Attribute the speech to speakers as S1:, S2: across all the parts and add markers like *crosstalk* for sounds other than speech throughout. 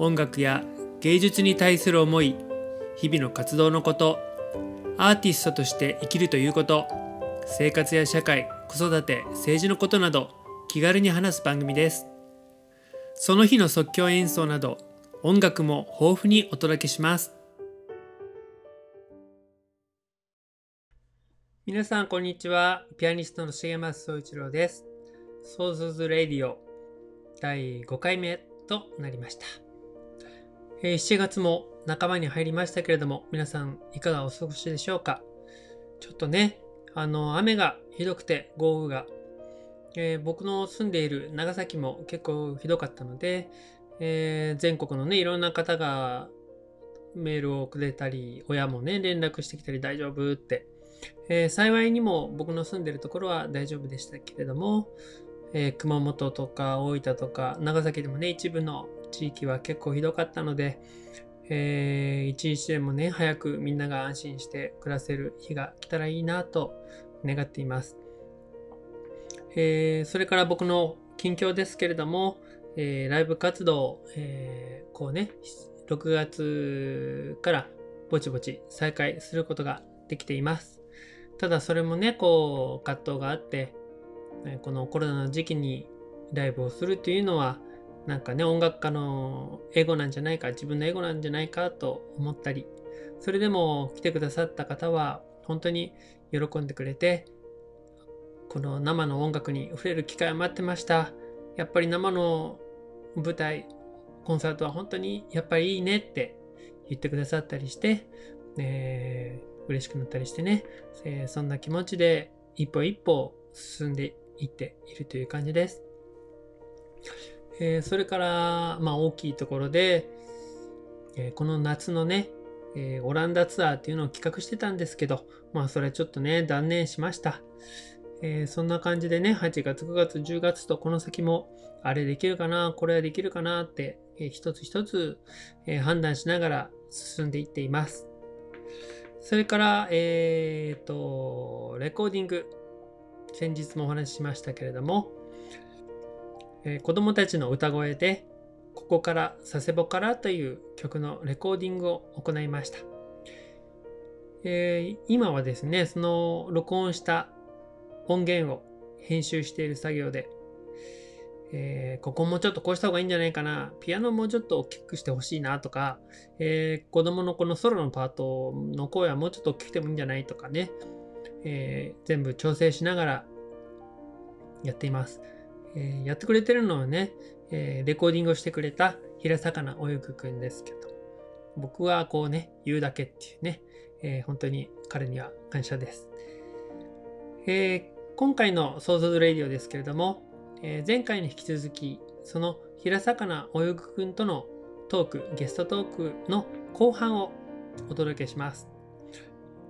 S1: 音楽や芸術に対する思い日々の活動のことアーティストとして生きるということ生活や社会子育て政治のことなど気軽に話す番組です。その日の即興演奏など音楽も豊富にお届けします。皆さんこんにちは。ピアニストの重松壮一郎です。ソーズレディオ第5回目となりました、えー7月も半ばに入りましたけれども皆さんいかがお過ごしでしょうか？ちょっとねあの雨がひどくて豪雨が、えー僕の住んでいる長崎も結構ひどかったので、えー全国のねいろんな方がメールをくれたり親もね連絡してきたり大丈夫って、えー幸いにも僕の住んでるところは大丈夫でしたけれども、えー熊本とか大分とか長崎でもね一部の地域は結構ひどかったので、えー一日でもね早くみんなが安心して暮らせる日が来たらいいなと願っています、えーそれから僕の近況ですけれども、えーライブ活動、えーこうね6月からぼちぼち再開することができています。ただそれもねこう葛藤があってこのコロナの時期にライブをするというのはなんかね音楽家のエゴなんじゃないか自分のエゴなんじゃないかと思ったりそれでも来てくださった方は本当に喜んでくれてこの生の音楽に触れる機会を待ってましたやっぱり生の舞台コンサートは本当にやっぱりいいねって言ってくださったりして、えー嬉しくなったりしてね、えーそんな気持ちで一歩一歩進んでいっているという感じです。えーそれから、まあ、大きいところで、えーこの夏のね、えーオランダツアーっていうのを企画してたんですけど、まあそれはちょっとね、断念しました。えそんな感じでね、8月、9月、10月とこの先も、あれできるかな、これはできるかなって、えー一つ一つ、え判断しながら進んでいっています。それから、えっ、と、レコーディング。先日もお話ししましたけれども、えー子供たちの歌声で、ここから佐世保からという曲のレコーディングを行いました。えー今はですね、その録音した音源を編集している作業で、えーここもちょっとこうした方がいいんじゃないかな、ピアノもうちょっと大きくしてほしいなとか、えー子供のこのソロのパートの声はもうちょっと大きくてもいいんじゃないとかね、え全部調整しながらやっています。えーやってくれてるのはね、えーレコーディングをしてくれた平坂なおゆくくんですけど、僕はこうね、言うだけっていうね、えー本当に彼には感謝です。え今回のソーズレディオですけれども、え前回に引き続き、その平坂なおゆくくんとのトーク、ゲストトークの後半をお届けします。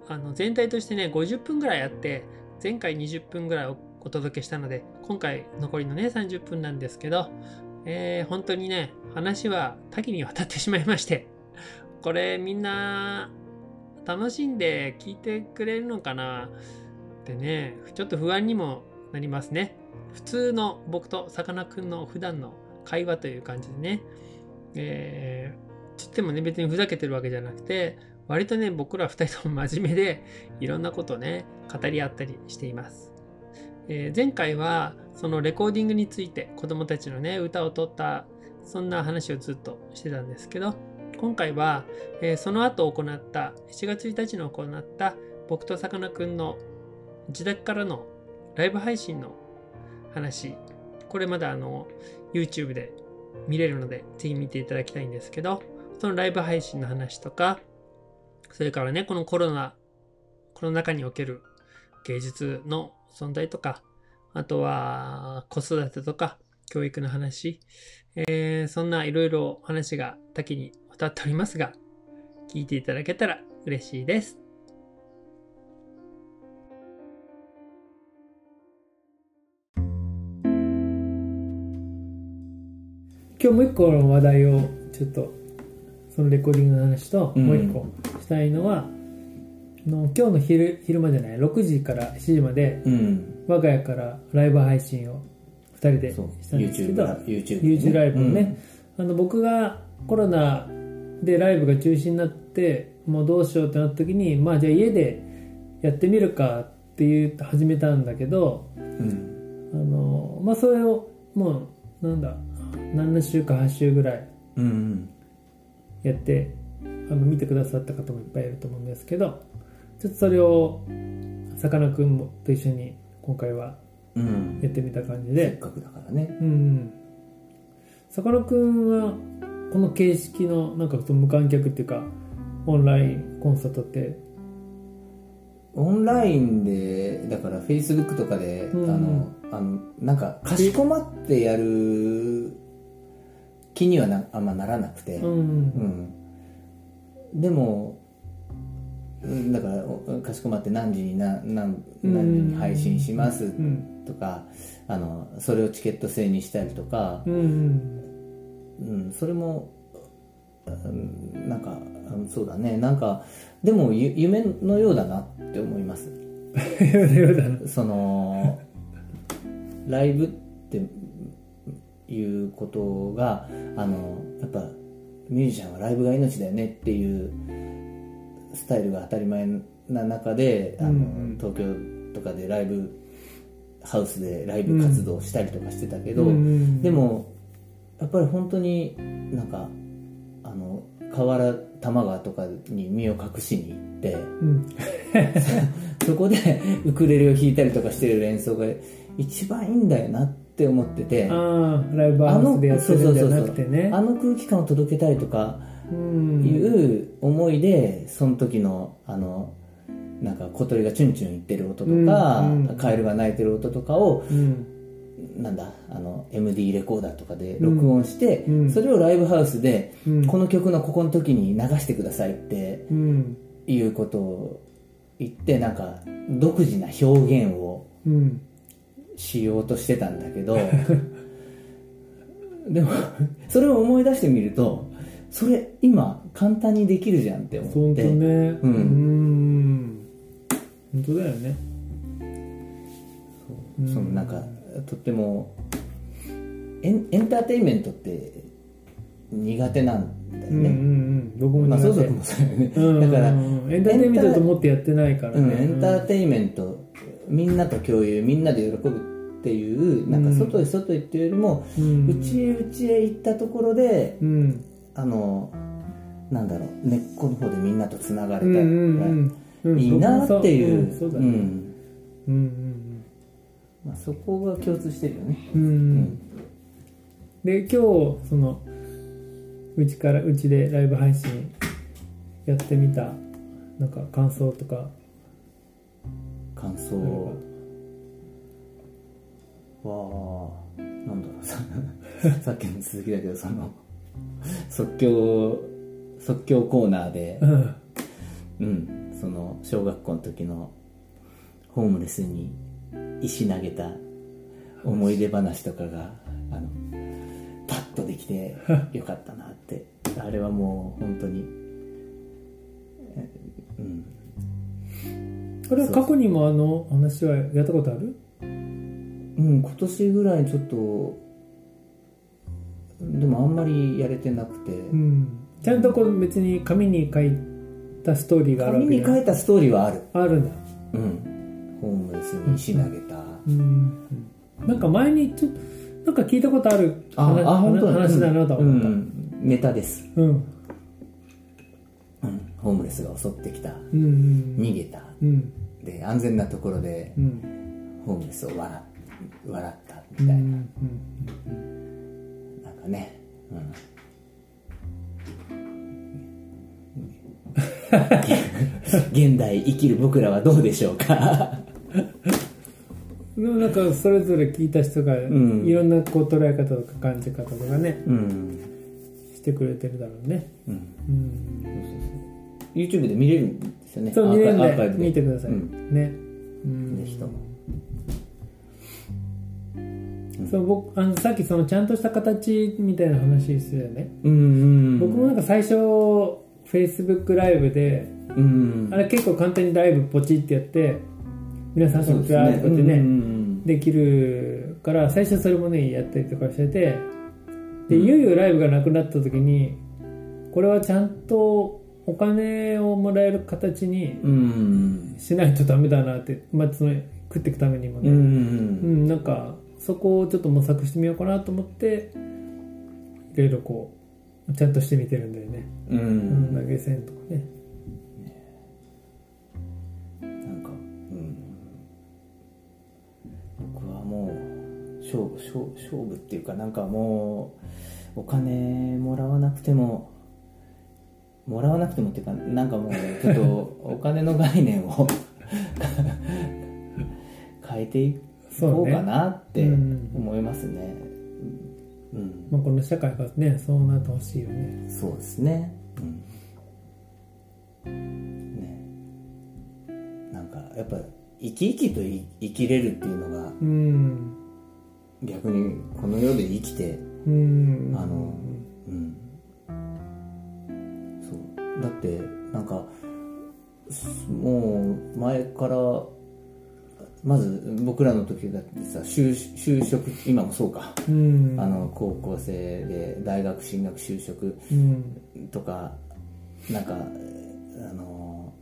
S1: あの全体としてね、50分ぐらいあって、前回20分ぐらいお届けしたので、今回残りのね、30分なんですけど、えー本当にね、話は多岐にわたってしまいまして、これみんな楽しんで聞いてくれるのかな？ってね、ちょっと不安にもなりますね。普通の僕とさかなクンの普段の会話という感じでね、えー、つってもね、別にふざけてるわけじゃなくて、割とね、僕ら二人とも真面目で、いろんなことをね、語り合ったりしています。えー前回は、そのレコーディングについて、子供たちのね、歌を取った、そんな話をずっとしてたんですけど、今回は、えーその後行った、7月1日に行った、僕とさかなクンの自宅からのライブ配信の話、これまだあの、YouTube で見れるので、ぜひ見ていただきたいんですけど、そのライブ配信の話とか、それからね、このコロナ、この中における芸術の存在とか、あとは子育てとか教育の話、えーそんないろいろ話が多岐にわた断っておりますが、聞いていただけたら嬉しいです。今日もう一個の話題をちょっとそのレコーディングの話と
S2: うん
S1: もう一個したいのは、あの今日の昼昼間じゃない6時から7時まで
S2: うん。
S1: 我が家からライブ配信を2人でしたんですけ
S2: YouTube
S1: ど
S2: ラ YouTube,
S1: YouTube ライブをね、あの僕がコロナでライブが中止になってもうどうしようってなった時にまあじゃあ家でやってみるかって言って始めたんだけど
S2: うん。
S1: あのまあそれをもうなんだ7週か8週ぐらい
S2: うんうん。
S1: やってあの見てくださった方もいっぱいいると思うんですけどちょっとそれをさかなクンもと一緒に今回は
S2: うん。
S1: やってみた感じで。
S2: せっかくだからね。
S1: うんうん。さかなクンはこの形式のなんかその無観客っていうかオンラインコンサートって。
S2: オンラインでだからフェイスブックとかで、
S1: うん
S2: あのあのなんかかしこまってやる気にはなあんまならなくて、
S1: うん
S2: うん。でもうんだからおかしこまって何時にな何何時に配信します
S1: うん。
S2: とかあのそれをチケット制にしたりとか
S1: う、ん
S2: うん、それもうんなんかうんそうだね。なんかでもゆ夢のようだなって思います。そのライブっていうことがあのやっぱミュージシャンはライブが命だよねっていうスタイルが当たり前な中であの、
S1: うんうん。
S2: 東京とかでライブハウスでライブ活動したりとかしてたけど、
S1: うん
S2: でもやっぱり本当になんかあの河原玉川とかに身を隠しに行って
S1: うん。*laughs*
S2: そこでウクレレを弾いたりとかしてる演奏が一番いいんだよなって思ってて
S1: ああライブハウスでやってるんじゃなくてね。
S2: あの空気感を届けたいとか
S1: うん
S2: いう思いでその時のあのなんか小鳥がチュンチュン言ってる音とか、
S1: うんうん。
S2: カエルが鳴いてる音とかを
S1: うん。
S2: なんだあの MD レコーダーとかで録音して、
S1: うん。うん
S2: それをライブハウスで、
S1: うん。
S2: この曲のここの時に流してくださいって
S1: うん。
S2: いうことを言ってなんか独自な表現を
S1: うん
S2: しようとしてたんだけどでもそれを思い出してみるとそれ今簡単にできるじゃんって思って。
S1: 本当ね。
S2: う
S1: うん。ん本当だよね。
S2: そのなんかとってもエンエンターテインメントって苦手なんだよ
S1: うんうんう
S2: ね、
S1: ん。僕も
S2: まあ
S1: 苦手
S2: そうそうもそうだよね、
S1: うん
S2: だから、
S1: うんエンターテインメントと思ってやってないから。
S2: うん、
S1: ね
S2: エンターテインメントみんなと共有みんなで喜ぶっていうなんか外へ外へっていうよりも、
S1: うん。
S2: 内へ内へ行ったところで
S1: うん
S2: あのなんだろう根っこの方でみんなとつながれたらいいなっていう,、
S1: んそうだね。
S2: ん。
S1: うんうん
S2: まあ、そこが共通してるよね。
S1: うん。で今日そのうちからうちでライブ配信やってみたなんか感想とか。
S2: 感想。はなんだろう。さ *laughs* さっきの続きだけどその即興即興コーナーで
S1: うん。
S2: うん、その小学校の時のホームレスに石投げた思い出話とかがあのパッとできて *laughs* よかったなって。あれはもう本当にえうん。
S1: これは過去にもあの話はやったことある？
S2: うん、今年ぐらいちょっとでもあんまりやれてなくて、
S1: うん。ちゃんとこう別に紙に書いたストーリーがあるわ
S2: 紙に
S1: けじゃない
S2: 書いたストーリーはある。
S1: あるんだ。
S2: うん。ホームレスに石投げた、
S1: うん。なんか前にちょっとなんか聞いたことある。話
S2: 本当
S1: 話だなと
S2: う
S1: 思った。
S2: ん、ネタです、
S1: うん。
S2: うん、ホームレスが襲ってきた。
S1: うん。うん。
S2: 逃げた。
S1: うん。
S2: で安全なところで
S1: うん。
S2: ホームレスを笑笑った
S1: うん
S2: みたいな、
S1: うん。
S2: なんかね、うん。現代生きる僕らはどうでしょうか？
S1: でもなんかそれぞれ聞いた人が
S2: ん。
S1: いろんなこう捉え方とか感じ方とかね。
S2: うん。
S1: してくれてるだろうね。
S2: うん。
S1: うん。
S2: そうそうそう YouTube で見れるんですよね。
S1: そう見れるんで
S2: アーカイブで。
S1: 見てください、
S2: うん。
S1: ね。うん。
S2: ぜひとも
S1: そう僕あのさっきそのちゃんとした形みたいな話するよね、
S2: うんうん。
S1: 僕もなんか最初 Facebook ライブで
S2: うん。
S1: あれ結構簡単にライブポチってやって皆さん
S2: そ
S1: んにちはとかってね
S2: うんうん
S1: できるから最初それもねやったりとかしててでいよいよライブがなくなった時にこれはちゃんとお金をもらえる形にしないとダメだなって、まあ、その食っていくためにもね、
S2: うんうん。
S1: うん、なんかそこをちょっと模索してみようかなと思っていろいろこうちゃんとしてみてるんだよね、
S2: うん。
S1: 投げ銭とかね。
S2: なんか、うん、僕はもう勝負勝勝負っていうかなんかもうお金もらわなくてももらわなくてもっていうかなんかもうちょっと *laughs* お金の概念を *laughs* 変えていこうかなって
S1: うん
S2: 思いますね。うん、
S1: まあ、この社会がねそうなってほしいよね
S2: そうですね。うん。ね。なんかやっぱ生き生きとい生きれるっていうのが
S1: うん
S2: 逆にこの世で生きて
S1: うん
S2: あのうん。そうだってなんかすもう前からまず僕らの時だってさ就就職今もそうか。
S1: うん。
S2: あの高校生で大学進学就職
S1: うん。
S2: とかなんかあの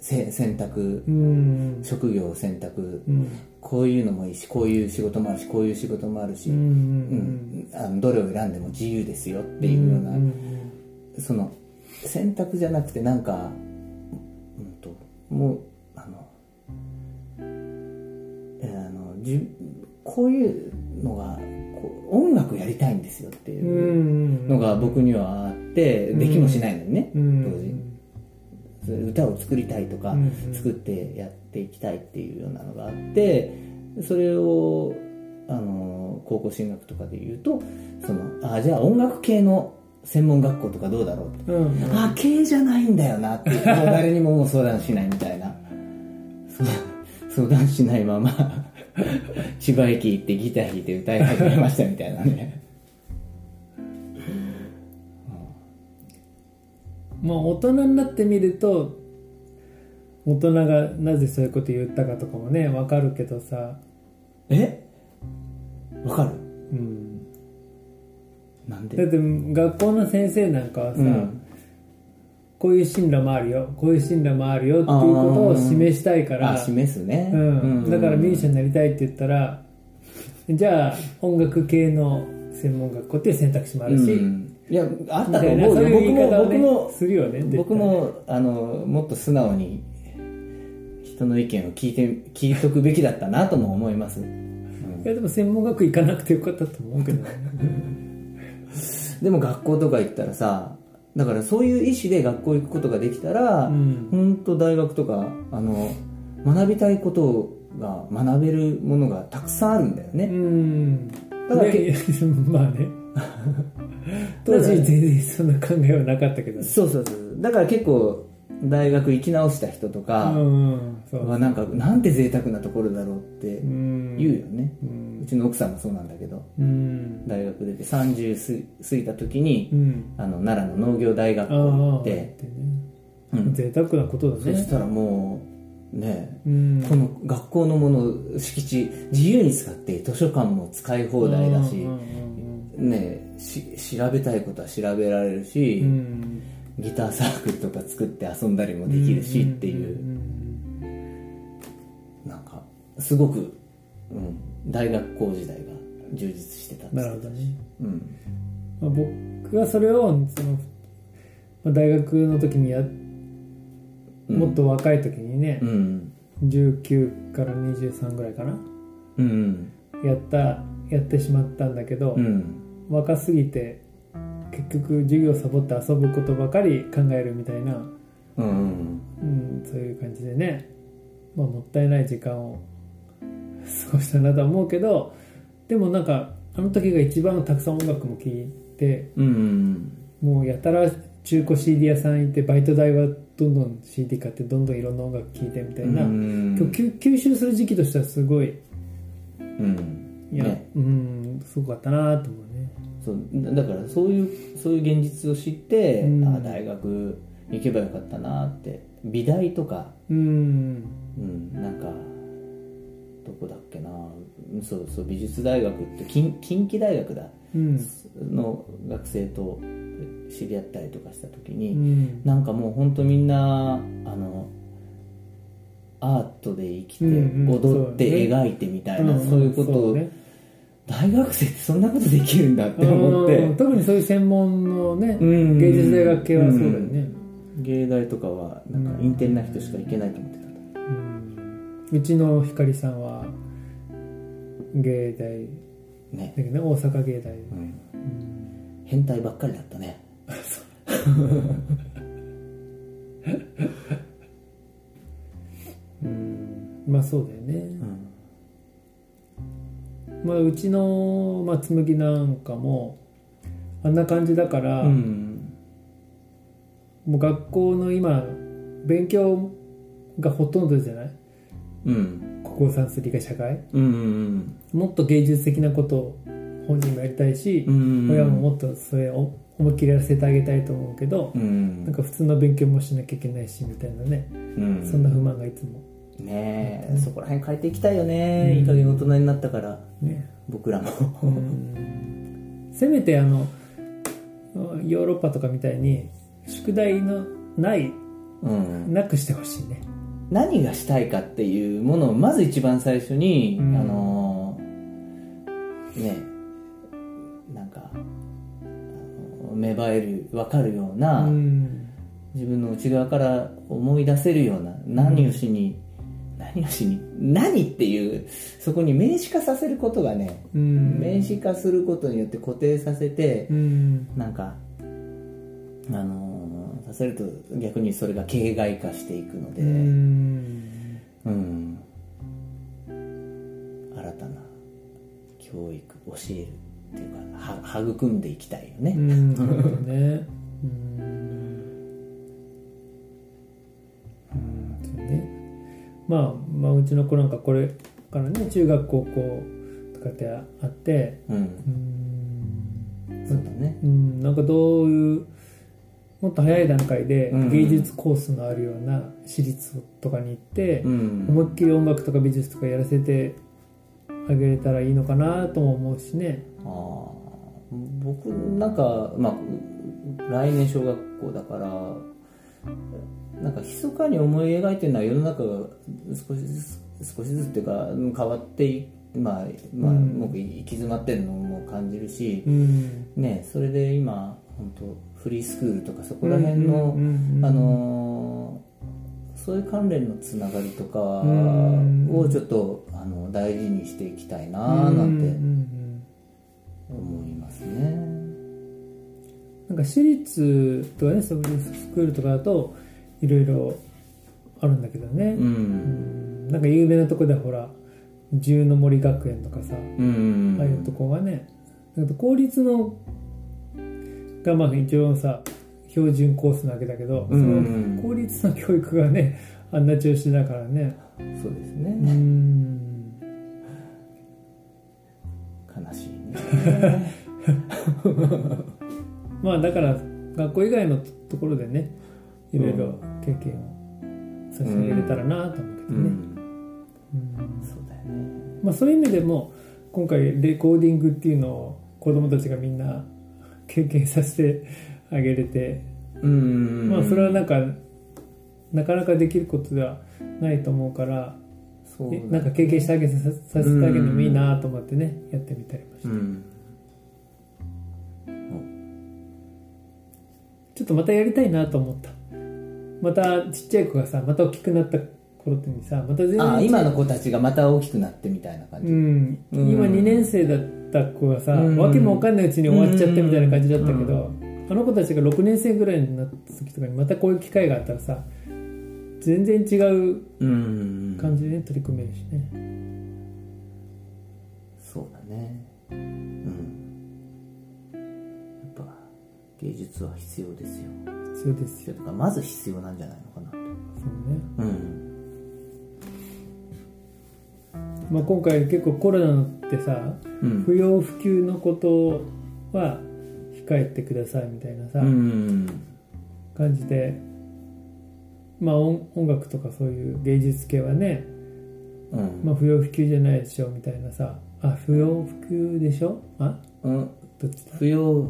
S2: せ選択
S1: うん。
S2: 職業選択
S1: うん。
S2: こういうのもいいしこういう仕事もあるしこういう仕事もあるし、
S1: うん
S2: うんあのどれを選んでも自由ですよっていうような、
S1: ん
S2: その選択じゃなくてなんか、うん、ともうじこういうのがこう音楽やりたいんですよっていううんのが僕にはあってできもしないのにね、
S1: うん。
S2: 当時。歌を作りたいとか、
S1: うん
S2: 作ってやっていきたいっていうようなのがあってそれをあの高校進学とかで言うとそのあじゃあ音楽系の専門学校とかどうだろうって。
S1: うん
S2: あ経営じゃないんだよなって誰にももう相談しないみたいな。相談しないまま *laughs* 千葉駅行ってギター弾いて歌い始めましたみたいなね。
S1: まあ大人になってみると大人がなぜそういうこと言ったかとかもねわかるけどさ。
S2: え？わかる？
S1: うん。
S2: なんで？
S1: だって学校の先生なんかはさ、
S2: うん
S1: こういう進路もあるよこういう進路もあるよっていうことを示したいから。
S2: あ示すね、
S1: うん、だからミュージシャン
S2: ン
S1: になりたいって言ったらじゃあ音楽系の専門学校っていう選択肢もあるし、
S2: うん。いやあっ
S1: み
S2: たと思うよ。
S1: ね、
S2: 僕も
S1: するよね
S2: 僕もあのもっと素直に人の意見を聞いて聞いとくべきだったなとも思います、うん。
S1: いやでも専門学校行かなくてよかったと思うけどね。*laughs*
S2: でも学校とか行ったらさだからそういう意思で学校行くことができたら、
S1: うん。
S2: 本当大学とかあの学びたいことが学べるものがたくさんあるんだよ
S1: う
S2: ね、
S1: ん。
S2: だから
S1: いやいやまあね。*laughs* 当時全然そんな考えはなかったけどね。
S2: そうそうそう。だから結構大学行き直した人とかはなんかなんて贅沢なところだろうって
S1: うん。
S2: 言うよね、
S1: う
S2: うんちの奥さんもそうなんだけど
S1: うん。
S2: 大学出て30す過ぎた時に、
S1: うん。
S2: あの奈良の農業大学校
S1: ああ
S2: 行って、
S1: ね。
S2: うん。
S1: 贅沢なことだね。
S2: そしたらもうね
S1: うん。
S2: この学校のもの敷地自由に使って図書館も使い放題だしねし調べたいことは調べられるし、ギターサークルとか作って遊んだりもできるしっていう、なんかすごく、うん、大学校時代が充実してたんです。
S1: なるほどね、
S2: うん。
S1: まあ、僕はそれをその、まあ、大学の時にやもっと若い時にね
S2: う、ん。
S1: 19から23ぐらいかな
S2: うん
S1: やったやってしまったんだけど、
S2: うん。
S1: 若すぎて結局授業サボって遊ぶことばかり考えるみたいな、
S2: うん。
S1: うん、そういう感じでね、まあ、もったいない時間を過ごしたなとは思うけどでもなんかあの時が一番たくさん音楽も聴いて
S2: うんうん
S1: もうやたら中古 CD 屋さん行ってバイト代はどんどん CD 買ってどんどんいろんな音楽聴いてみたいな、
S2: うん
S1: 今日吸吸収する時期としてはすごい
S2: うん。
S1: いや、
S2: ね。
S1: うんすごかったなと思うね。
S2: そうだだからそういうそういう現実を知って、
S1: うん。
S2: あ大学行けばよかったなって。美大とか、
S1: うん。
S2: うん、なんかどこだっけな。うんそうそう美術大学って近近畿大学だ。
S1: うん。
S2: の学生と知り合ったりとかした時に、
S1: うん。
S2: なんかもう本当みんなあのアートで生きて、踊って描いてみたいな、そういうこと。を、
S1: ね。
S2: 大学生ってそんなことできるんだって思って、
S1: うん特にそういう専門のね、
S2: うん
S1: 芸術大学系はそうだよね、
S2: 芸大とかはなんかインテリな人しか行けないと思ってた、
S1: うん。うちのひかりさんは芸大。
S2: ね。
S1: だけどね大阪芸大、
S2: うん。変態ばっかりだったね。*laughs*
S1: うん。まあそうだよね、
S2: うん。
S1: まあ、うちの、まあ、紬なんかもあんな感じだから、
S2: うん。
S1: もう学校の今勉強がほとんどじゃない？
S2: うん
S1: 国語算数理科社会
S2: うんうん
S1: もっと芸術的なことを本人もやりたいし
S2: う、ん
S1: 親ももっとそれを思いっきりやらせてあげたいと思うけど、
S2: うん。
S1: なんか普通の勉強もしなきゃいけないしみたいなね、
S2: うん。
S1: そんな不満がいつも。
S2: ねえそこら辺変えていきたいよね、
S1: うん。
S2: いい加減大人になったから。
S1: ね。
S2: 僕らも。
S1: うん。せめてあのヨーロッパとかみたいに宿題のない
S2: うん。
S1: なくしてほしいね
S2: 何がしたいかっていうものをまず一番最初に、
S1: うん。
S2: あのねなんか芽生える分かるような、
S1: うん。
S2: 自分の内側から思い出せるような何をしに、何をしに何っていうそこに名詞化させることがね、
S1: うん。
S2: 名詞化することによって固定させて、
S1: うん。
S2: なんかあのーさせると逆にそれが形骸化していくので、
S1: うん。
S2: うん、新たな教育教えるっていうかは育んでいきたいよね、
S1: うん *laughs* まあまあうちの子なんかこれからね中学高校とかってあって。
S2: うん。
S1: うん。
S2: そうだね。
S1: うん、なんかどういうもっと早い段階で
S2: うん。
S1: 芸術コースのあるような私立とかに行って、
S2: うん。
S1: 思いっきり音楽とか美術とかやらせてあげれたらいいのかなとも思うしね。
S2: あー僕なんかまあ来年小学校だからなんか密かに思い描いてるのは世の中が少しずつ少しずつっていうかうん変わっていまあまあ、
S1: うん。
S2: 僕行き詰まってるのも感じるし
S1: う、ん。
S2: ねそれで今本当フリースクールとかそこら辺の、あのーそういう関連のつながりとか
S1: うん。
S2: をちょっとあの大事にしていきたいな
S1: うん
S2: なんて思いますね。
S1: なんか私立とかねそういうスクールとかだといろいろあるんだけどね、
S2: う
S1: うん。んなんか有名なとこではほら十の森学園とかさ、
S2: うん
S1: ああいうとこがねなんか公立のがまあ一応さ標準コースなわけだけど、その公立の教育がねあんな調子だからね。
S2: そうです
S1: う
S2: ね、
S1: ん。
S2: 悲しいね。*laughs*
S1: まあだから学校以外のところでねいろいろ経験をさせてあげれたらなと思うけどね、
S2: うん。
S1: うん。
S2: そうだよね。
S1: まあ、そういう意味でも今回レコーディングっていうのを子供たちがみんな経験させてあげれて、
S2: うん
S1: まあそれはなんかなかなかできることではないと思うから、
S2: そうだ
S1: えなんか経験してあげささせてあげるのもいいなと思ってねやってみたりもして、
S2: うん。
S1: ちょっとまたやりたいなと思った。またちっちゃい子がさまた大きくなった頃ってにさまた全然
S2: あ今の子たちがまた大きくなってみたいな感じ、
S1: うん、
S2: うん。
S1: 今2年生だった子がさ、
S2: うん。
S1: わけもわかんないうちに終わっちゃってみたいな感じだったけど、
S2: う
S1: あの子たちが6年生ぐらいになった時とかにまたこういう機会があったらさ全然違う
S2: うん。
S1: 感じでね取り組めるしね。
S2: そうだね。うん。やっ芸術は必要ですよ。
S1: 必要です。よ
S2: とかまず必要なんじゃないのかなと。
S1: そうね、
S2: うん
S1: まあ、今回結構コロナってさ
S2: うん。
S1: 不要不急のことは控えてくださいみたいなさ、
S2: うん
S1: 感じでまあ音音楽とかそういう芸術系はね、
S2: うん。
S1: まあ、不要不急じゃないでしょみたいなさあ不要不急でしょ？あ？
S2: うん。不要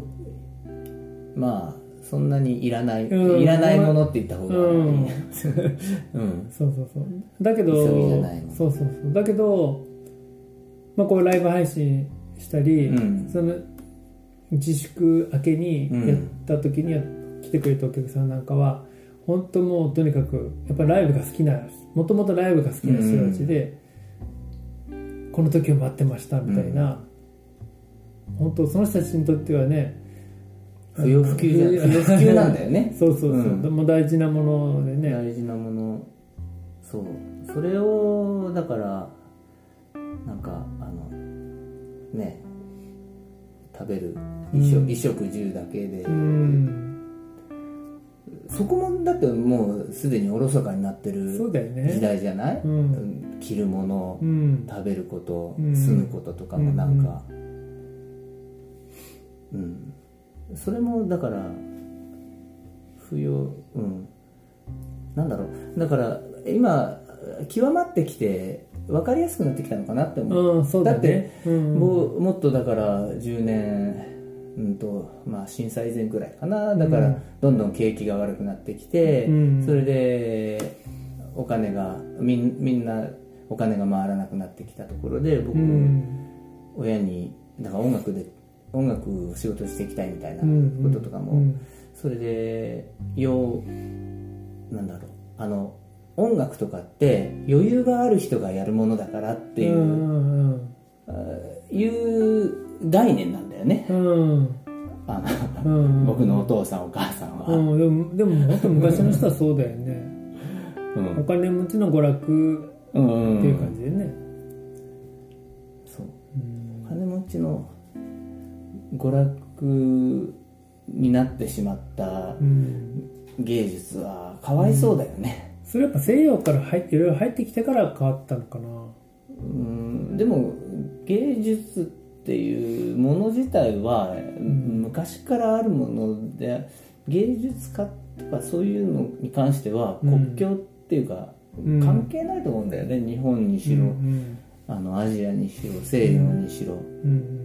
S2: まあそんなにいらない、
S1: うん。
S2: いらないものって言った方が。いい、
S1: うん。*laughs*
S2: うん。
S1: そうそうそう。だけどそうそうそう。だけど、まあ、こうライブ配信したり、
S2: うん。
S1: その自粛明けにやった時には、来てくれたお客さんなんかは本当もうとにかくやっぱライブが好きなもともとライブが好きな人たちで、この時を待ってましたみたいな、本当その人たちにとってはね
S2: 不要不急じゃ不要不急なんだよね。*laughs*
S1: そうそうそう、
S2: うん。
S1: でも大事なものでね、
S2: 大事なもの。そう。それをだからなんかあのね。食べる。衣食,、住だけで、
S1: うん。
S2: そこもだってもうすでにおろそかになってる時代じゃない、
S1: うん。
S2: 着るもの、
S1: うん。
S2: 食べること、
S1: うん。
S2: 住むこととかもなんか。うん、それもだから不要うん。なんだろう。だから今極まってきて分かりやすくなってきたのかなって思う、
S1: うんそうだね。うん。
S2: もうもっとだから10年うんとまあ震災前くらいかな。だから
S1: うん。
S2: どんどん景気が悪くなってきて、
S1: うん。
S2: それでお金がみんみんなお金が回らなくなってきたところで僕、
S1: うん。
S2: 親にだから音楽で音楽を仕事していきたいみたいな
S1: うん
S2: こととかも、
S1: うん。
S2: それでようなんだろうあの音楽とかって余裕がある人がやるものだからっていう、
S1: うん
S2: いう概念なんだよね。
S1: うん。
S2: あの、
S1: うん。*laughs*
S2: 僕のお父さんお母さんは、
S1: うんでもでも本当昔の人はそうだよね。
S2: うん。
S1: お金持ちの娯楽
S2: うん
S1: っていう感じでね。
S2: そう
S1: うん。
S2: お金持ちの娯楽になってしまった
S1: うん。
S2: 芸術はかわいそうだよね、
S1: それやっぱ西洋から入っていろいろ入ってきてから変わったのかな。
S2: うん。でも芸術っていうもの自体は、昔からあるもので芸術家とかそういうのに関しては
S1: うん。
S2: 国境っていうか、
S1: うん。
S2: 関係ないと思うんだよね。日本にしろ、
S1: うん
S2: あのアジアにしろ西洋にしろ、
S1: うん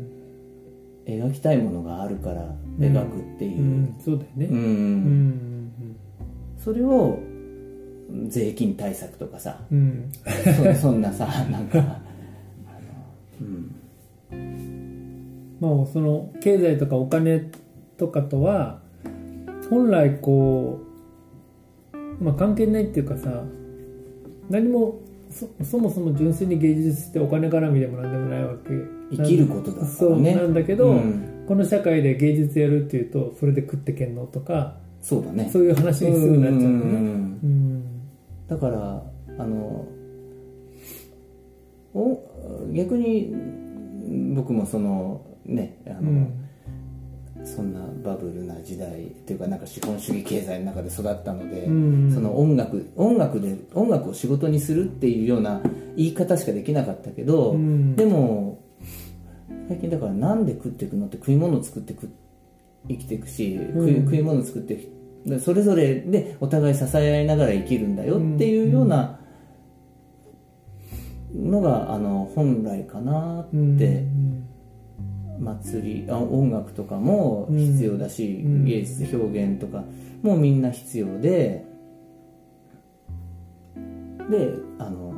S2: 描きたいものがあるから描くっていう。う、
S1: んそうだよね。
S2: うん。
S1: うん
S2: それを税金対策とかさ。
S1: うん。
S2: そそんなさ *laughs* なんか
S1: まあその経済とかお金とかとは本来こう、まあ、関係ないっていうかさ何もそそもそも純粋に芸術ってお金絡みでも何でもないわけ。
S2: 生きることだからね。
S1: そうなんだけど、
S2: うん。
S1: この社会で芸術やるっていうとそれで食ってけんのとか
S2: そうだね。
S1: そういう話にすぐなっちゃうのね。
S2: ん。
S1: うん。
S2: だからあのお逆に僕もそのねあの、
S1: うん
S2: そんなバブルな時代っていうかなんか資本主義経済の中で育ったので、
S1: うん
S2: その音楽音楽で音楽を仕事にするっていうような言い方しかできなかったけど、
S1: うん。
S2: でも最近だからなんで食っていくのって食い物を作ってく生きていくし、食い
S1: うん。
S2: 食い物を作ってそれぞれでお互い支え合いながら生きるんだよっていうようなのがあの本来かなって、
S1: うん
S2: 祭りあ音楽とかも必要だし、
S1: うん
S2: 芸術表現とかもみんな必要でであの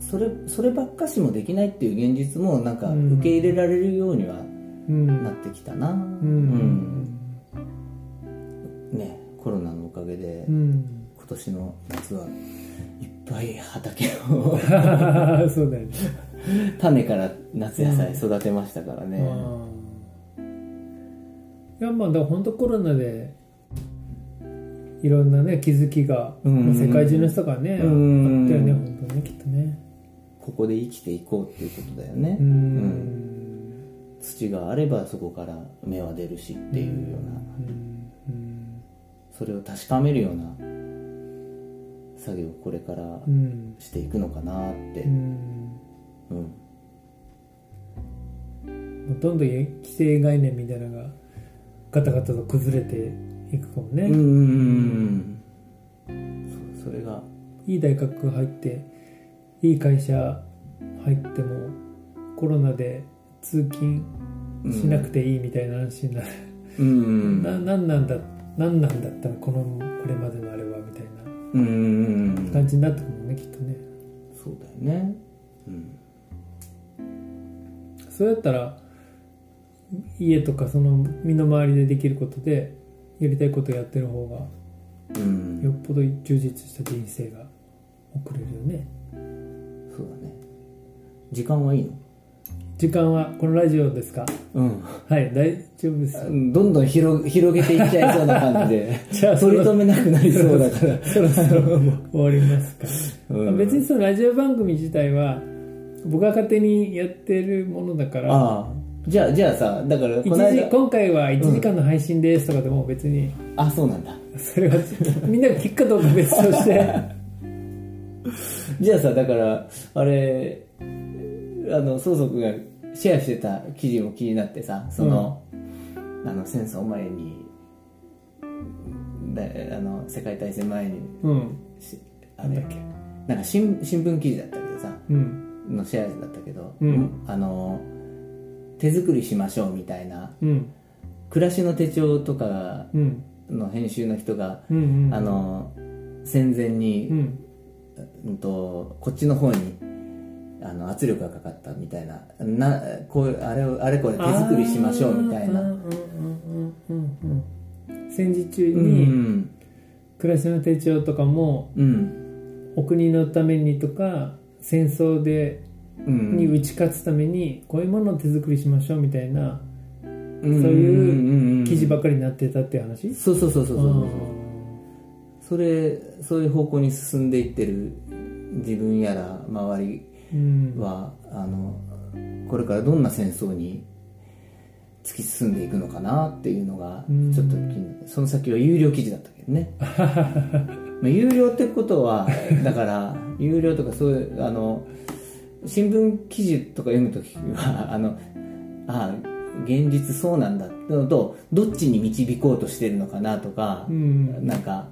S2: それそればっかしもできないっていう現実もなんか
S1: うん。
S2: 受け入れられるようには
S1: うん。
S2: なってきたな、
S1: う
S2: うん。ねコロナのおかげで
S1: うん。
S2: 今年の夏はいっぱい畑を *laughs*
S1: そうだよね *laughs*
S2: 種から夏野菜育てましたからね、
S1: いやまあだ本当コロナでいろんなね気づきが、
S2: うん。
S1: まあ世界中の人がね、
S2: うん。
S1: あったよね本当ねきっとね。
S2: ここで生きていこうっていうことだよね。
S1: うん。
S2: 土があればそこから芽は出るしっていうような。
S1: うん。うん。
S2: それを確かめるような作業をこれから
S1: うん。
S2: していくのかなって
S1: うん
S2: うん。
S1: どんどん既成概念みたいなのがガタガタと崩れていくかもね、
S2: うんうんそう。それが
S1: いい大学入っていい会社入ってもコロナで通勤しなくていいみたいな話になる、
S2: うん。
S1: ななんなんだなんなんだったのこのこれまでのあれはみたい
S2: うんうん。
S1: な感じになってくるもんねきっとね。
S2: そうだよね。うん
S1: そうやったら家とかその身の回りでできることでやりたいことやってる方が
S2: うん。
S1: よっぽど充実した人生が送れるよね。
S2: そうだね。時間はいいの？
S1: 時間はこのラジオですか？
S2: うん。
S1: はい大丈夫ですよ。
S2: どんどん広広げていっちゃいそうな感じで。*laughs*
S1: じゃあ
S2: 取り留めなくなりそうだから。
S1: そろそろ終わりますか、
S2: うん。
S1: 別にそのラジオ番組自体は僕が勝手にやってるものだから
S2: ああ。じゃあじゃあさだから
S1: 一
S2: この間
S1: 時今回は1時間の配信ですとかでも別に
S2: あそうなんだ。
S1: それはみんなが聞くかどうか別として。*laughs*
S2: じゃあさだからあれあの相続がシェアしてた記事も気になってさその、あの戦争前にだあの世界大戦前に
S1: うん。
S2: しあれ
S1: なんだっけ
S2: なんか新新聞記事だったけどさ
S1: うん
S2: のシェアだったけど、
S1: うん。
S2: あの手作りしましょうみたいな
S1: うん。
S2: 暮らしの手帳とか
S1: うん。
S2: の編集の人が、
S1: うんうん
S2: あの戦前に、
S1: うん。
S2: うんとこっちの方にあの圧力がかかったみたいななこうあれをあれこれ手作りしましょうみたいな。
S1: 戦時中
S2: う
S1: に
S2: ん。
S1: 暮らしの手帳とかも
S2: うん。
S1: お国のためにとか戦争で
S2: うん。
S1: に打ち勝つためにこういうものを手作りしましょうみたいな
S2: そうい
S1: そう記事ばっかりになってたっていう話
S2: そうそうそうそうそうそう。
S1: あ
S2: それそういう方向に進んでいってる自分やら周り
S1: ーうん。
S2: はあのこれからどんな戦争に突き進んでいくのかなっていうのが
S1: うん。
S2: ちょっと気にその先は有料記事だったけどね *laughs* まあ有料ってことは *laughs* だから有料とかそういうあの新聞記事とか読むときは *laughs* あのあ現実そうなんだってのとどっちに導こうとしてるのかなとか、
S1: うん。
S2: なんか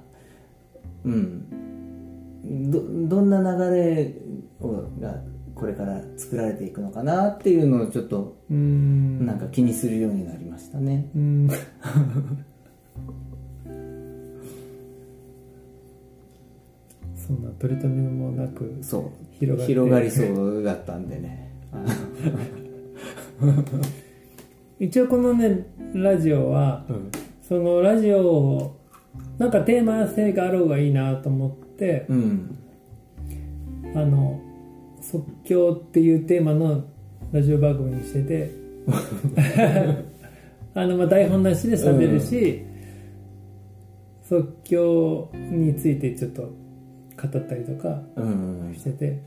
S2: うん。どどんな流れをがこれから作られていくのかなっていうのをちょっと
S1: うん。
S2: なんか気にするようになりましたね。
S1: うん *laughs* そんな取り留めもなく
S2: そう。
S1: 広が
S2: りそうだったんでね。あ *laughs*
S1: 一応このねラジオは
S2: うん
S1: そのラジオをなんかテーマ性があろうがいいなと思って
S2: うん。
S1: あの即興っていうテーマのラジオ番組にしてて *laughs* あのまあ台本なしで喋るし、即興についてちょっと語ったりとか
S2: うん。
S1: してて。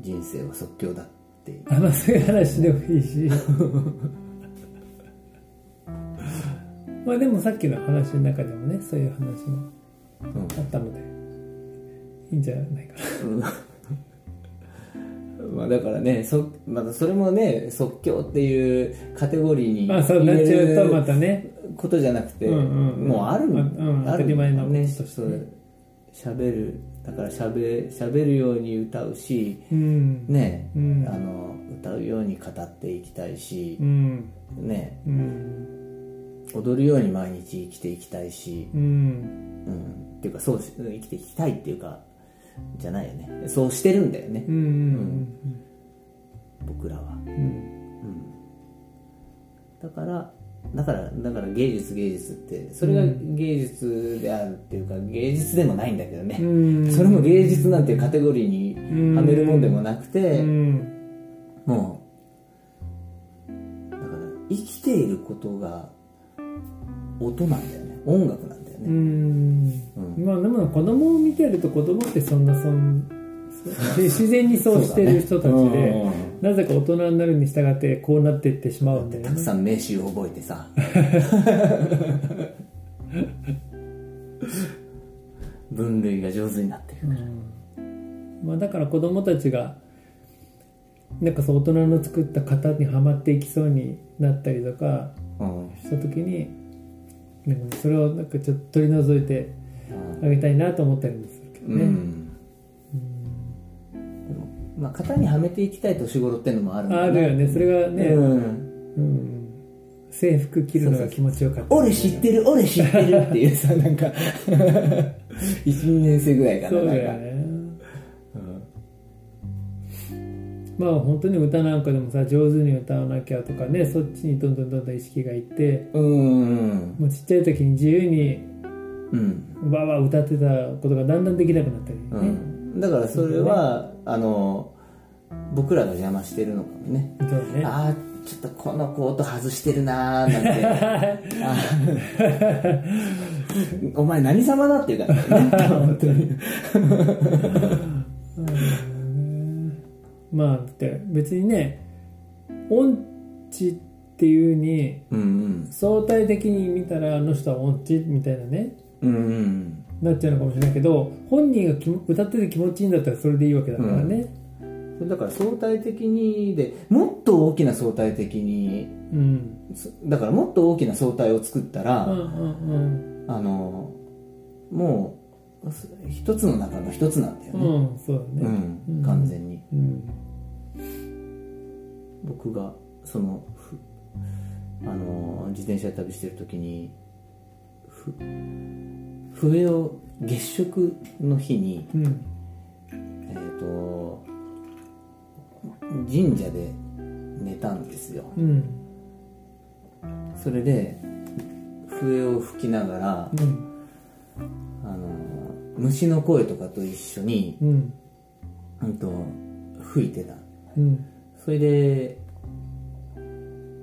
S2: 人生は即興だって。
S1: あまあそういう話でもいいし。*laughs* まあでもさっきの話の中でもねそういう話も
S2: うん。
S1: あったのでいいんじゃないかな。*laughs*
S2: まあだからねそ,、まだそれもね即興っていうカテゴリーに
S1: まあそうなっちゃうとまたね。
S2: ことじゃなくて、
S1: うんうんうん。
S2: もうある、
S1: まあうん
S2: ある
S1: 当たり前の
S2: ね
S1: として
S2: そう喋るだから喋喋るように歌うし
S1: うん。
S2: ね、
S1: うん。
S2: あの歌うように語っていきたいし
S1: う、ん。
S2: ね。
S1: うん。
S2: 踊るように毎日生きていきたいし、
S1: うん。
S2: うん、っていうかそうし生きていきたいっていうかじゃないよね。そうしてるんだよね、僕らは、だからだからだから芸術芸術ってそれが芸術であるっていうか芸術でもないんだけどね、
S1: うん。
S2: それも芸術なんていうカテゴリーに
S1: うん。
S2: はめるもんでもなくて、
S1: うん。
S2: もうだから生きていることが音なんだよね。音楽なんだよ
S1: う
S2: ね、
S1: ん。まあでも子供を見てると子供ってそんなそんで自然にそうしてる人たちで
S2: ね
S1: なぜか大人になるに従ってこうなっていってしまうんだよね。
S2: たくさん名詞を覚えてさ。*laughs* 分類が上手になってる
S1: まあ、だから子供たちがなんかそう大人の作った型にはまっていきそうになったりとか
S2: うん。
S1: した時になんかそれをなんかちょっと取り除いてあげたいなと思ったりもするけどね、
S2: うんまあ型にはめていきたい年頃ってのもあるんだ
S1: あるよね。それがね、
S2: うん。
S1: うん。制服着るのが気持ちよかった。
S2: 俺知ってる俺知ってるっていうさなんか。*laughs* 12年生ぐらいかな
S1: そうだよね。まあ本当に歌なんかでもさ上手に歌わなきゃとかねそっちにどんどんどんどん意識がいって
S2: うん。うん
S1: もうちっちゃい時に自由に
S2: うん。
S1: わーわー歌ってたことがだんだんできなくなったりね、
S2: うん、だからそれは、あの僕らが邪魔してるのかもね。
S1: ね。
S2: ああちょっとこの子音外してるなーなんて。*laughs* お前何様だって言うからね。本当に。*laughs*
S1: まあだって別にね音痴っていうに
S2: うん
S1: 相対的に見たらあの人は音痴みたいなね。
S2: うんうん
S1: なっちゃうのかもしれないけど本人が歌ってて気持ちいいんだったらそれでいいわけだからね。
S2: うん。だから相対的にでもっと大きな相対的に
S1: うん。
S2: そだからもっと大きな相対を作ったら、
S1: うんうん
S2: あのもう一つの中の一つなんだよね、
S1: うんうんそうだ
S2: う
S1: ね
S2: ん。完全に。
S1: うん。
S2: 僕がそのふあの自転車旅してる時にふ笛を月食の日に、
S1: うん。
S2: えー、と神社で寝たんですよ。
S1: うん。
S2: それで笛を吹きながら
S1: うん。
S2: あの虫の声とかと一緒に、
S1: うん。
S2: うん、と吹いてた。
S1: うん。
S2: それで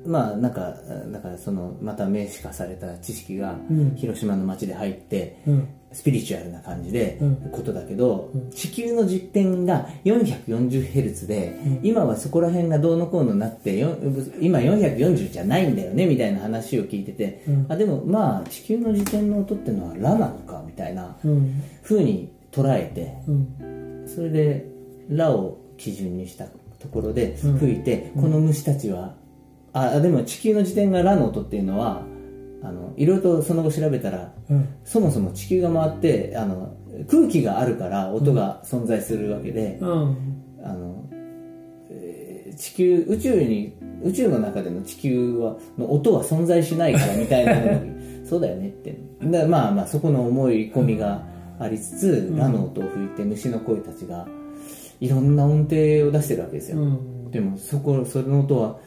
S2: まあなんかだからそのまた名詞化された知識が
S1: うん。
S2: 広島の街で入って
S1: うん。
S2: スピリチュアルな感じで
S1: うん。
S2: ことだけど、
S1: うん。
S2: 地球の実点が 440Hz で、
S1: うん。
S2: 今はそこら辺がどうのこうのなってよ今440じゃないんだよねみたいな話を聞いてて、
S1: うん。
S2: あでもまあ地球の時点の音っていうのはラなのかみたいな
S1: うん。
S2: 風に捉えて
S1: うん。
S2: それでラを基準にしたところで
S1: うん。
S2: 吹いて、この虫たちはあでも地球の時点がラの音っていうのはあのいろいろとその後調べたら
S1: うん。
S2: そもそも地球が回ってあの空気があるから音が存在するわけで、
S1: うん。
S2: あのえー地球宇宙に宇宙の中での地球はの音は存在しないから *laughs* みたいなのにそうだよねって。だまあまあそこの思い込みがありつつ、
S1: ん。
S2: ラの音を吹いて虫の声たちがいろんな音程を出してるわけですよ、
S1: うん。
S2: でもそこその音は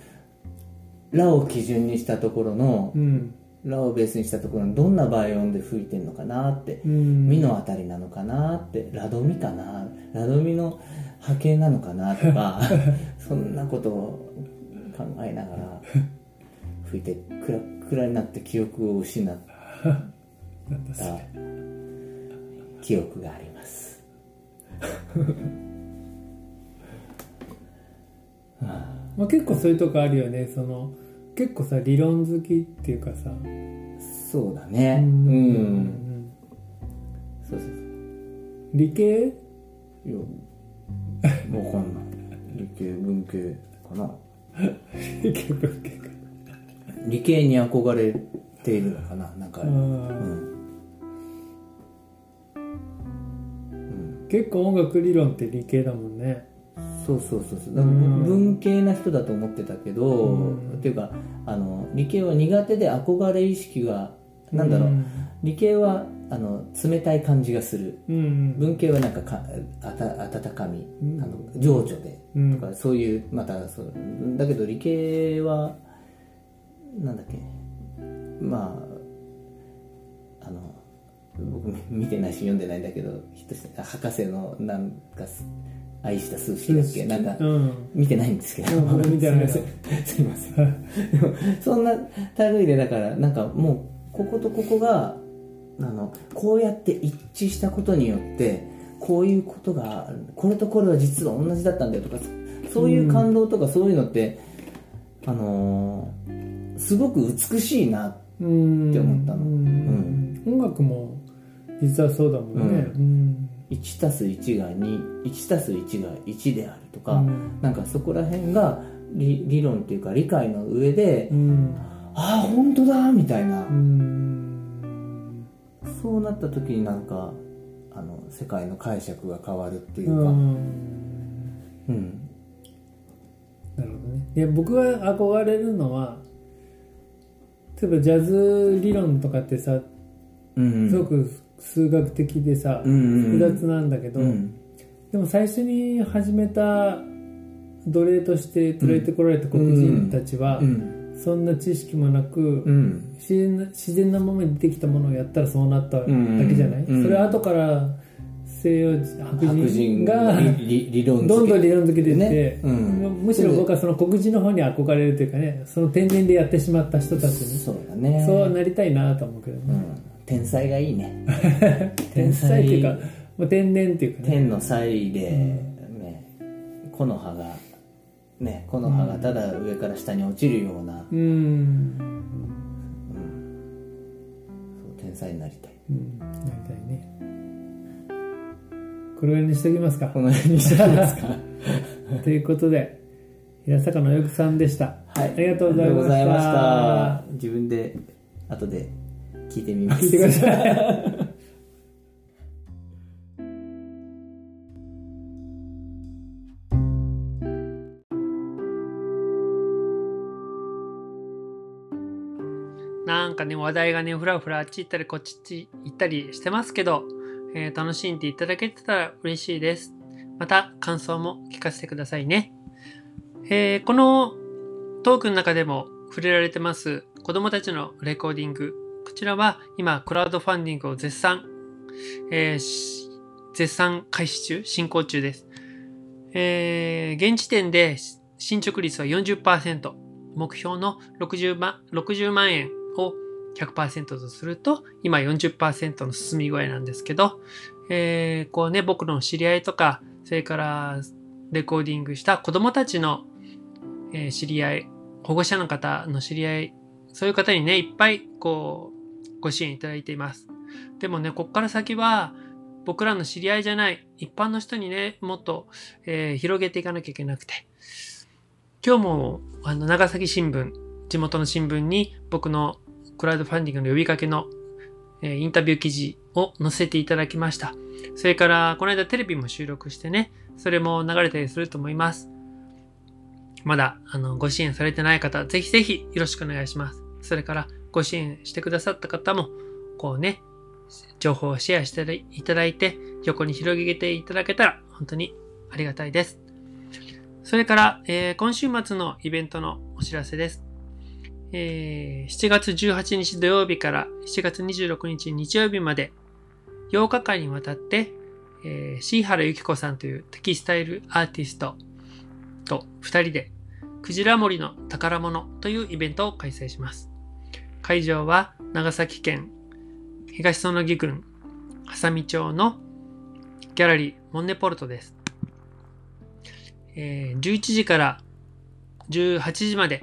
S2: ラを基準にしたところの、
S1: うん。
S2: ラをベースにしたところのどんな倍音で吹いてるのかなって
S1: うん。
S2: ミのあたりなのかなってラドミかなラドミの波形なのかなとか *laughs* そんなことを考えながら吹いてクラクラになって記憶を失った記憶があります *laughs*
S1: まあ、結構そういうとこあるよね。その結構さ理論好きっていうかさ。
S2: そうだね。
S1: う
S2: うん。ん。そうそう
S1: 理系？
S2: いやわかんない。理系文系かな。*laughs*
S1: 理系文系か。
S2: 理系に憧れているのかななんか、うん。
S1: 結構音楽理論って理系だもんね
S2: そうそうそうそう。文系な人だと思ってたけど、
S1: うん。
S2: っていうかあの理系は苦手で憧れ意識がなんだろう、
S1: うん。
S2: 理系はあの冷たい感じがする。
S1: うん。
S2: 文系はなんかかあた温かみ、
S1: うん。
S2: あの情緒で。
S1: うん。
S2: とかそういうまたそうだけど理系はなんだっけ。まああの僕見てないし読んでないんだけど博士のなんかす愛した数式だっけ？なんか
S1: うん。
S2: 見てないんですけど、
S1: うん俺見てない。な
S2: すいません。でもそんな類でだからなんかもうこことここがあのこうやって一致したことによってこういうことがこれとこれは実は同じだったんだよとかそういう感動とかそういうのって、あのーすごく美しいな
S3: うん
S2: って思ったの。
S3: うん。音楽も実はそうだもんね。うん
S2: 1たす1が21たす1が1であるとか、
S3: うん。
S2: なんかそこら辺が理理論っていうか理解の上で、
S3: うん。
S2: ああ本当だみたいな、
S3: うん。
S2: そうなった時になんかあの世界の解釈が変わるっていう
S3: う
S2: か、
S3: ん。
S2: うん。
S3: なるほどね。で僕が憧れるのは例えばジャズ理論とかってさ
S2: うん。
S3: すごく数学的でさ、
S2: うんうんうん。
S3: 複雑なんだけど、
S2: うん。
S3: でも最初に始めた奴隷として連れてこられた黒人たちは、
S2: うん。
S3: そんな知識もなく、
S2: うん。
S3: 自然な自然なままに出てきたものをやったらそうなっただけじゃない、
S2: うん。
S3: それは後から西洋人白
S2: 白
S3: 人
S2: 人
S3: がどんどん理論付けてって、
S2: ね。うん。
S3: むしろ僕はその黒人の方に憧れるというかねその天然でやってしまった人たちに
S2: そうだね。
S3: そうなりたいなと思うけどね、
S2: うん、天才がいいね。*laughs*
S3: 天才っていうかもう天然っていうかね。
S2: 天の才で、ね木の葉がね木の葉がただ上から下に落ちるような、
S3: うん、
S2: そう天才になりたい。
S3: うん、なりたいね。これぐらいにしておきますか。
S2: この辺にしてきますか。*laughs*
S3: ということで平坂のよくさんでした、
S2: はい。
S3: ありがとうございました。
S2: ありがとうございました。自分で後で聞いてみます *laughs*
S1: なんかね、話題がね、ふらふらあっち行ったりこっち行ったりしてますけど、えー楽しんでいただけてたら嬉しいです。また、感想も聞かせてくださいね。えーこのトークの中でも触れられてます子供たちのレコーディング。ちらは今、クラウドファンディングを絶賛、えー絶賛開始中、進行中です。えー現時点で進捗率は40%。目標の60万 ,60 万円を100%とすると、今40%の進み具合なんですけど、えーこうね、僕の知り合いとか、それからレコーディングした子供たちの、えー知り合い、保護者の方の知り合い、そういう方にね、いっぱいこう、ご支援いただいています。でもね、こっから先は、僕らの知り合いじゃない一般の人にね、もっと、えー広げていかなきゃいけなくて、今日もあの長崎新聞、地元の新聞に僕のクラウドファンディングの呼びかけの、えーインタビュー記事を載せていただきました。それから、この間テレビも収録してね、それも流れたりすると思います。まだあのご支援されてない方、ぜひぜひよろしくお願いします。それから、ご支援してくださった方も、こうね、情報をシェアしていただいて、横に広げていただけたら、本当にありがたいです。それから、えー今週末のイベントのお知らせです。えー7月18日土曜日から7月26日日曜日まで8日間にわたって、えー、シーハラユキコさんというテキスタイルアーティストと2人でクジラ森の宝物というイベントを開催します。会場は長崎県東園木郡波佐見町のギャラリーモンネポルトです。えー11時から18時まで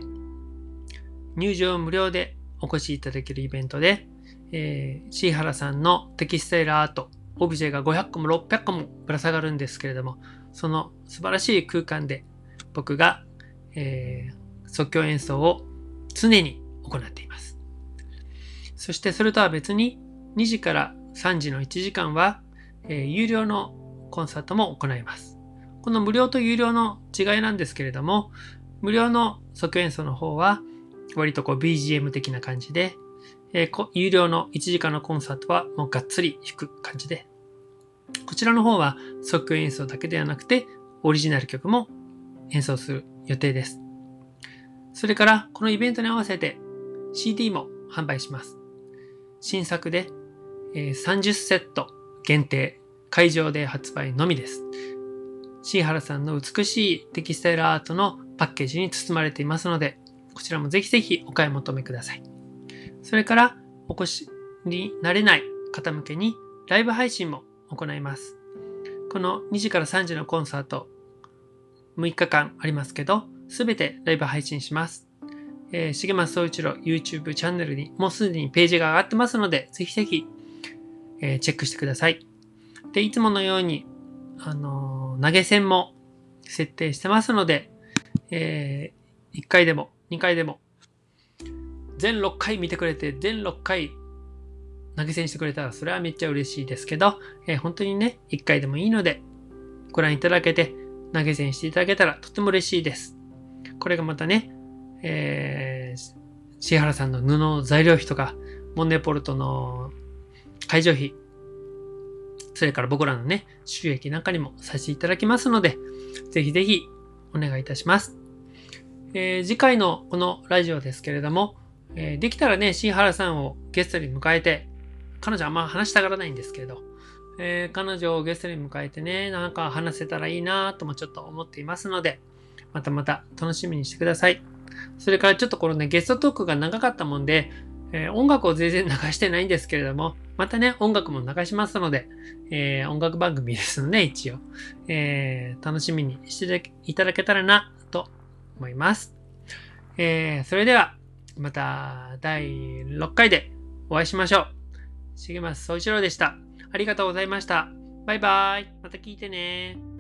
S1: 入場無料でお越しいただけるイベントで、えー、シーハラさんのテキスタイルアート、オブジェが500個も600個もぶら下がるんですけれども、その素晴らしい空間で僕が、えー即興演奏を常に行っています。そしてそれとは別に2時から3時の1時間は、えー有料のコンサートも行います。この無料と有料の違いなんですけれども、無料の即演奏の方は割とこう BGM 的な感じで、えー有料の1時間のコンサートはもうがっつり弾く感じで、こちらの方は即興演奏だけではなくて、オリジナル曲も演奏する予定です。それから、このイベントに合わせて CD も販売します。新作で、え30セット限定、会場で発売のみです。シーハラさんの美しいテキスタイルアートのパッケージに包まれていますので、こちらもぜひぜひお買い求めください。それから、お越しになれない方向けにライブ配信も行います。この2時から3時のコンサート、6日間ありますけど、すべてライブ配信します。えー、重松総一郎 YouTube チャンネルにもうすでにページが上がってますので、ぜひぜひ、えーチェックしてください。で、いつものように、あのー投げ銭も設定してますので、え1回でも2回でも、全6回見てくれて、全6回投げ銭してくれたら、それはめっちゃ嬉しいですけど、えー本当にね、1回でもいいので、ご覧いただけて、投げ銭していただけたらとても嬉しいです。これがまたね、えー、シ原さんの布の材料費とか、モンネポルトの会場費、それから僕らのね、収益なんかにもさせていただきますので、ぜひぜひお願いいたします。えー次回のこのラジオですけれども、えーできたらね、新原さんをゲストに迎えて、彼女あんま話したがらないんですけれど、えー彼女をゲストに迎えてね、なんか話せたらいいなともちょっと思っていますので、またまた楽しみにしてください。それからちょっとこのね、ゲストトークが長かったもんで、えー音楽を全然流してないんですけれども、またね、音楽も流しますので、えー音楽番組ですので、一応、えー楽しみにしていただけたらな、と思います。えそれでは、また第6回でお会いしましょう。重松総一郎でした。ありがとうございました。バイバイ。また聞いてね